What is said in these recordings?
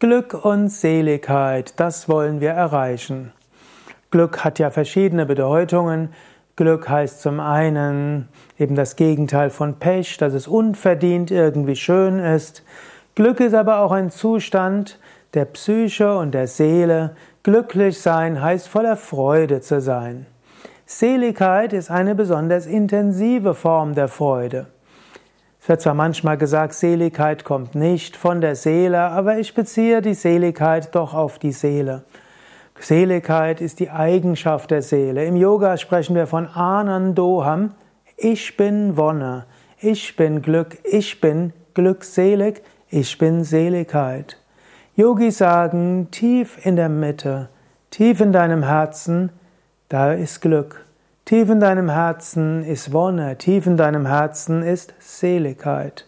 Glück und Seligkeit, das wollen wir erreichen. Glück hat ja verschiedene Bedeutungen. Glück heißt zum einen eben das Gegenteil von Pech, dass es unverdient irgendwie schön ist. Glück ist aber auch ein Zustand der Psyche und der Seele. Glücklich sein heißt voller Freude zu sein. Seligkeit ist eine besonders intensive Form der Freude. Es wird zwar manchmal gesagt, Seligkeit kommt nicht von der Seele, aber ich beziehe die Seligkeit doch auf die Seele. Seligkeit ist die Eigenschaft der Seele. Im Yoga sprechen wir von Anandoham. Ich bin Wonne. Ich bin Glück. Ich bin glückselig. Ich bin Seligkeit. Yogis sagen, tief in der Mitte, tief in deinem Herzen, da ist Glück. Tief in deinem Herzen ist Wonne, tief in deinem Herzen ist Seligkeit.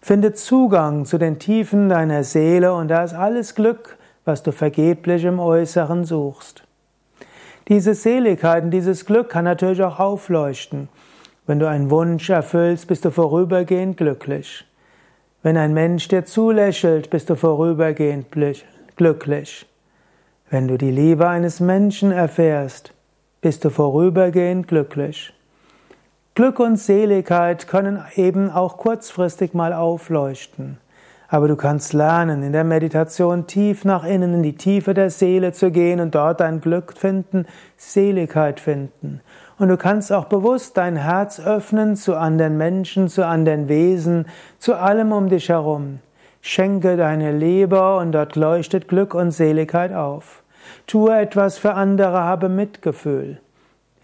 Finde Zugang zu den Tiefen deiner Seele und da ist alles Glück, was du vergeblich im Äußeren suchst. Diese Seligkeit und dieses Glück kann natürlich auch aufleuchten. Wenn du einen Wunsch erfüllst, bist du vorübergehend glücklich. Wenn ein Mensch dir zulächelt, bist du vorübergehend glücklich. Wenn du die Liebe eines Menschen erfährst, bist du vorübergehend glücklich. Glück und Seligkeit können eben auch kurzfristig mal aufleuchten. Aber du kannst lernen, in der Meditation tief nach innen, in die Tiefe der Seele zu gehen und dort dein Glück finden, Seligkeit finden. Und du kannst auch bewusst dein Herz öffnen zu anderen Menschen, zu anderen Wesen, zu allem um dich herum. Schenke deine Liebe und dort leuchtet Glück und Seligkeit auf. Tue etwas für andere, habe Mitgefühl.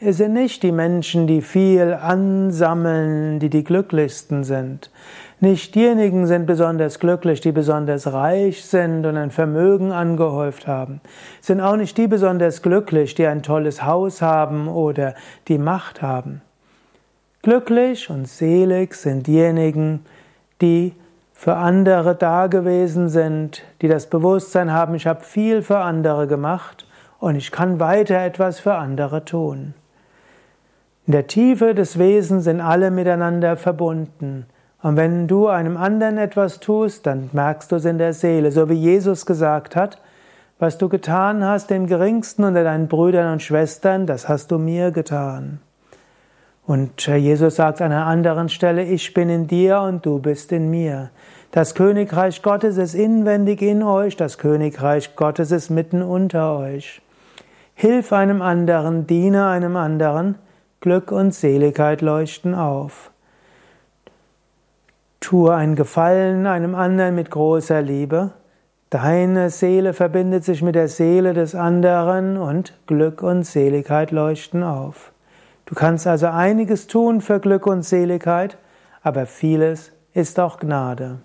Es sind nicht die Menschen, die viel ansammeln, die die glücklichsten sind. Nicht diejenigen sind besonders glücklich, die besonders reich sind und ein Vermögen angehäuft haben. Es sind auch nicht die besonders glücklich, die ein tolles Haus haben oder die Macht haben. Glücklich und selig sind diejenigen, die für andere da gewesen sind, die das Bewusstsein haben, ich habe viel für andere gemacht und ich kann weiter etwas für andere tun. In der Tiefe des Wesens sind alle miteinander verbunden. Und wenn du einem anderen etwas tust, dann merkst du es in der Seele, so wie Jesus gesagt hat, was du getan hast dem Geringsten unter deinen Brüdern und Schwestern, das hast du mir getan. Und Jesus sagt an einer anderen Stelle, ich bin in dir und du bist in mir. Das Königreich Gottes ist inwendig in euch, das Königreich Gottes ist mitten unter euch. Hilf einem anderen, diene einem anderen, Glück und Seligkeit leuchten auf. Tue ein Gefallen einem anderen mit großer Liebe. Deine Seele verbindet sich mit der Seele des anderen und Glück und Seligkeit leuchten auf. Du kannst also einiges tun für Glück und Seligkeit, aber vieles ist auch Gnade.